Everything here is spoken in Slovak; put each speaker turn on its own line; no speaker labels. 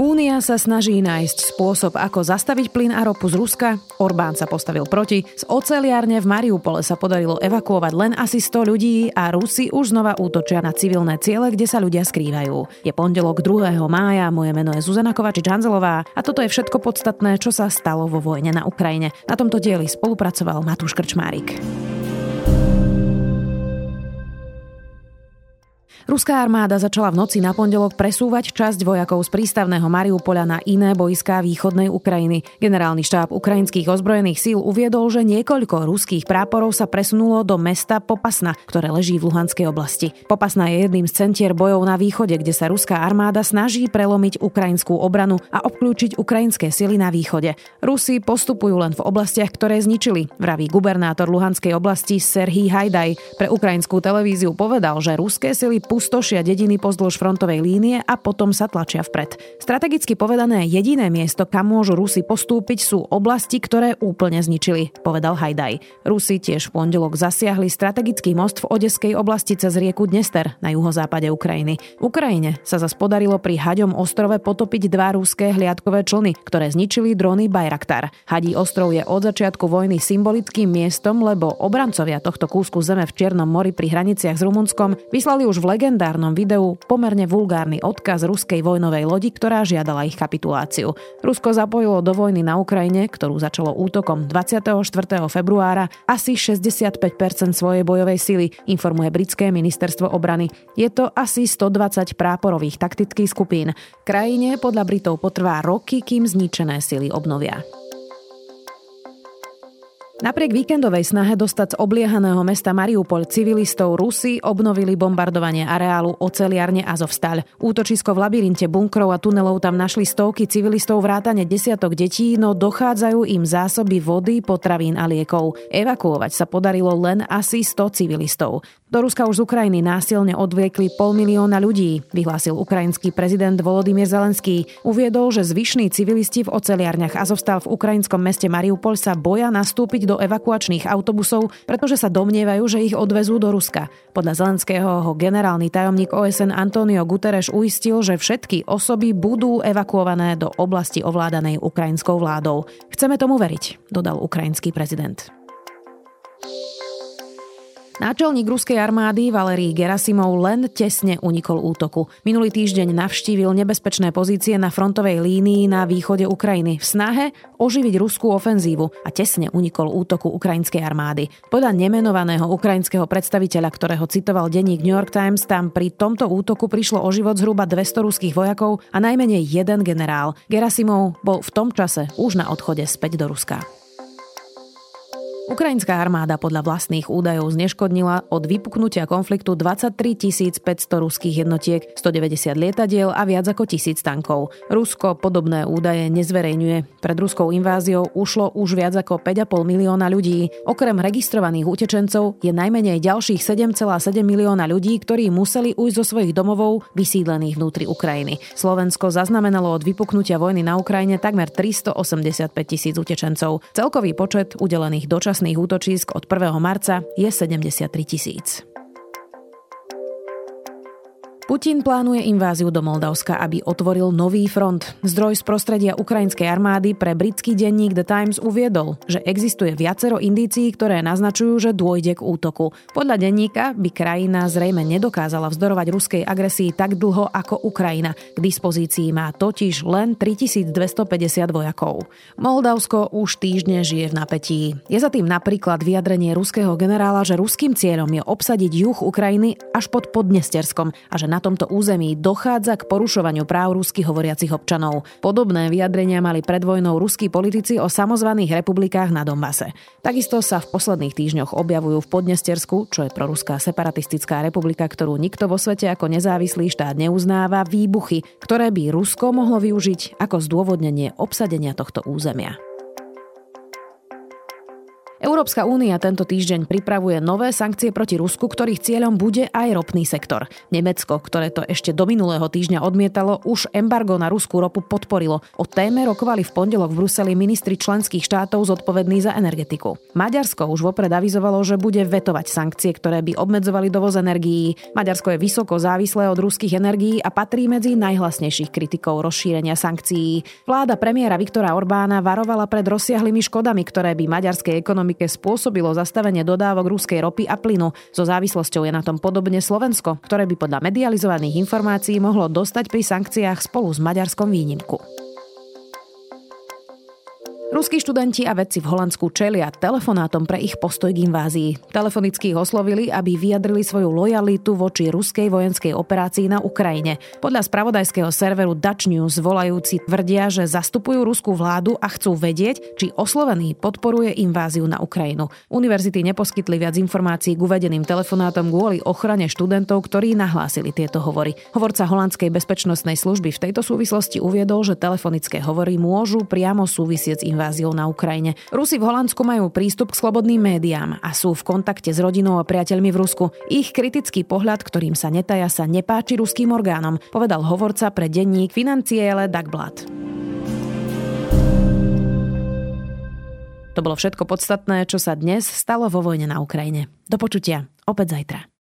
Únia sa snaží nájsť spôsob, ako zastaviť plyn a ropu z Ruska. Orbán sa postavil proti. Z oceliárne v Mariupole sa podarilo evakuovať len asi 100 ľudí a Rusi už znova útočia na civilné ciele, kde sa ľudia skrývajú. Je pondelok 2. mája, moje meno je Zuzana Kovačič-Hanzelová a toto je všetko podstatné, čo sa stalo vo vojne na Ukrajine. Na tomto dieli spolupracoval Matúš Krčmárik. Ruská armáda začala v noci na pondelok presúvať časť vojakov z prístavného Mariupola na iné boiská východnej Ukrajiny. Generálny štáb ukrajinských ozbrojených síl uviedol, že niekoľko ruských práporov sa presunulo do mesta Popasna, ktoré leží v Luhanskej oblasti. Popasna je jedným z centier bojov na východe, kde sa ruská armáda snaží prelomiť ukrajinskú obranu a obklúčiť ukrajinské sily na východe. Rusi postupujú len v oblastiach, ktoré zničili, vraví gubernátor Luhanskej oblasti Serhii Hajdaj. Pre ukrajinskú televíziu povedal, že ruské sily pustošia dediny pozdĺž frontovej línie a potom sa tlačia vpred. Strategicky povedané, jediné miesto, kam môžu Rusi postúpiť, sú oblasti, ktoré úplne zničili, povedal Hajdaj. Rusi tiež v pondelok zasiahli strategický most v Odeskej oblasti cez rieku Dnester na juhozápade Ukrajiny. Ukrajine sa zas podarilo pri Haďom ostrove potopiť dva ruské hliadkové člny, ktoré zničili drony Bayraktar. Hadí ostrov je od začiatku vojny symbolickým miestom, lebo obrancovia tohto kúsku zeme v Čiernom mori pri hraniciach s Rumunskom vyslali už v legendárnom videu pomerne vulgárny odkaz ruskej vojnovej lodi, ktorá žiadala ich kapituláciu. Rusko zapojilo do vojny na Ukrajine, ktorú začalo útokom 24. februára, asi 65% svojej bojovej sily, informuje britské ministerstvo obrany. Je to asi 120 práporových taktických skupín. Krajine podľa Britov potrvá roky, kým zničené sily obnovia. Napriek víkendovej snahe dostať z obliehaného mesta Mariupol civilistov Rusi obnovili bombardovanie areálu oceliarne Azovstal. Útočisko v labyrinte bunkrov a tunelov tam našli stovky civilistov vrátane desiatok detí, no dochádzajú im zásoby vody, potravín a liekov. Evakuovať sa podarilo len asi 100 civilistov. Do Ruska už z Ukrajiny násilne odviekli pol milióna ľudí, vyhlásil ukrajinský prezident Volodymyr Zelenský. Uviedol, že zvyšní civilisti v oceliarniach Azovstal v ukrajinskom meste Mariupol sa boja nastúpiť evakuačných autobusov, pretože sa domnievajú, že ich odvezú do Ruska. Podľa Zelenského ho generálny tajomník OSN Antonio Guterres uistil, že všetky osoby budú evakuované do oblasti ovládanej ukrajinskou vládou. Chceme tomu veriť, dodal ukrajinský prezident. Náčelník ruskej armády Valerí Gerasimov len tesne unikol útoku. Minulý týždeň navštívil nebezpečné pozície na frontovej línii na východe Ukrajiny v snahe oživiť ruskú ofenzívu a tesne unikol útoku ukrajinskej armády. Podľa nemenovaného ukrajinského predstaviteľa, ktorého citoval denník New York Times, tam pri tomto útoku prišlo o život zhruba 200 ruských vojakov a najmenej jeden generál. Gerasimov bol v tom čase už na odchode späť do Ruska. Ukrajinská armáda podľa vlastných údajov zneškodnila od vypuknutia konfliktu 23 500 ruských jednotiek, 190 lietadiel a viac ako tisíc tankov. Rusko podobné údaje nezverejňuje. Pred ruskou inváziou ušlo už viac ako 5,5 milióna ľudí. Okrem registrovaných utečencov je najmenej ďalších 7,7 milióna ľudí, ktorí museli ujsť zo svojich domovov vysídlených vnútri Ukrajiny. Slovensko zaznamenalo od vypuknutia vojny na Ukrajine takmer 385 tisíc utečencov. Celkový počet udelených dočasných dočasných útočísk od 1. marca je 73 tisíc. Putin plánuje inváziu do Moldavska, aby otvoril nový front. Zdroj z prostredia ukrajinskej armády pre britský denník The Times uviedol, že existuje viacero indícií, ktoré naznačujú, že dôjde k útoku. Podľa denníka by krajina zrejme nedokázala vzdorovať ruskej agresii tak dlho ako Ukrajina. K dispozícii má totiž len 3250 vojakov. Moldavsko už týždne žije v napätí. Je za tým napríklad vyjadrenie ruského generála, že ruským cieľom je obsadiť juh Ukrajiny až pod Podnesterskom a že na tomto území dochádza k porušovaniu práv ruských hovoriacich občanov. Podobné vyjadrenia mali pred vojnou ruskí politici o samozvaných republikách na Donbase. Takisto sa v posledných týždňoch objavujú v Podnestersku, čo je proruská separatistická republika, ktorú nikto vo svete ako nezávislý štát neuznáva, výbuchy, ktoré by Rusko mohlo využiť ako zdôvodnenie obsadenia tohto územia. Európska únia tento týždeň pripravuje nové sankcie proti Rusku, ktorých cieľom bude aj ropný sektor. Nemecko, ktoré to ešte do minulého týždňa odmietalo, už embargo na ruskú ropu podporilo. O téme rokovali v pondelok v Bruseli ministri členských štátov zodpovední za energetiku. Maďarsko už vopred avizovalo, že bude vetovať sankcie, ktoré by obmedzovali dovoz energií. Maďarsko je vysoko závislé od ruských energií a patrí medzi najhlasnejších kritikov rozšírenia sankcií. Vláda premiéra Viktora Orbána varovala pred rozsiahlymi škodami, ktoré by maďarskej ekonomike spôsobilo zastavenie dodávok ruskej ropy a plynu. So závislosťou je na tom podobne Slovensko, ktoré by podľa medializovaných informácií mohlo dostať pri sankciách spolu s Maďarskom výnimku. Ruskí študenti a vedci v Holandsku čelia telefonátom pre ich postoj k invázii. Telefonicky ich oslovili, aby vyjadrili svoju lojalitu voči ruskej vojenskej operácii na Ukrajine. Podľa spravodajského serveru Dutch News volajúci tvrdia, že zastupujú ruskú vládu a chcú vedieť, či oslovený podporuje inváziu na Ukrajinu. Univerzity neposkytli viac informácií k uvedeným telefonátom kvôli ochrane študentov, ktorí nahlásili tieto hovory. Hovorca holandskej bezpečnostnej služby v tejto súvislosti uviedol, že telefonické hovory môžu priamo súvisieť s inváziou inváziou na Ukrajine. Rusi v Holandsku majú prístup k slobodným médiám a sú v kontakte s rodinou a priateľmi v Rusku. Ich kritický pohľad, ktorým sa netaja, sa nepáči ruským orgánom, povedal hovorca pre denník Financiele Dagblad. To bolo všetko podstatné, čo sa dnes stalo vo vojne na Ukrajine. Do počutia, opäť zajtra.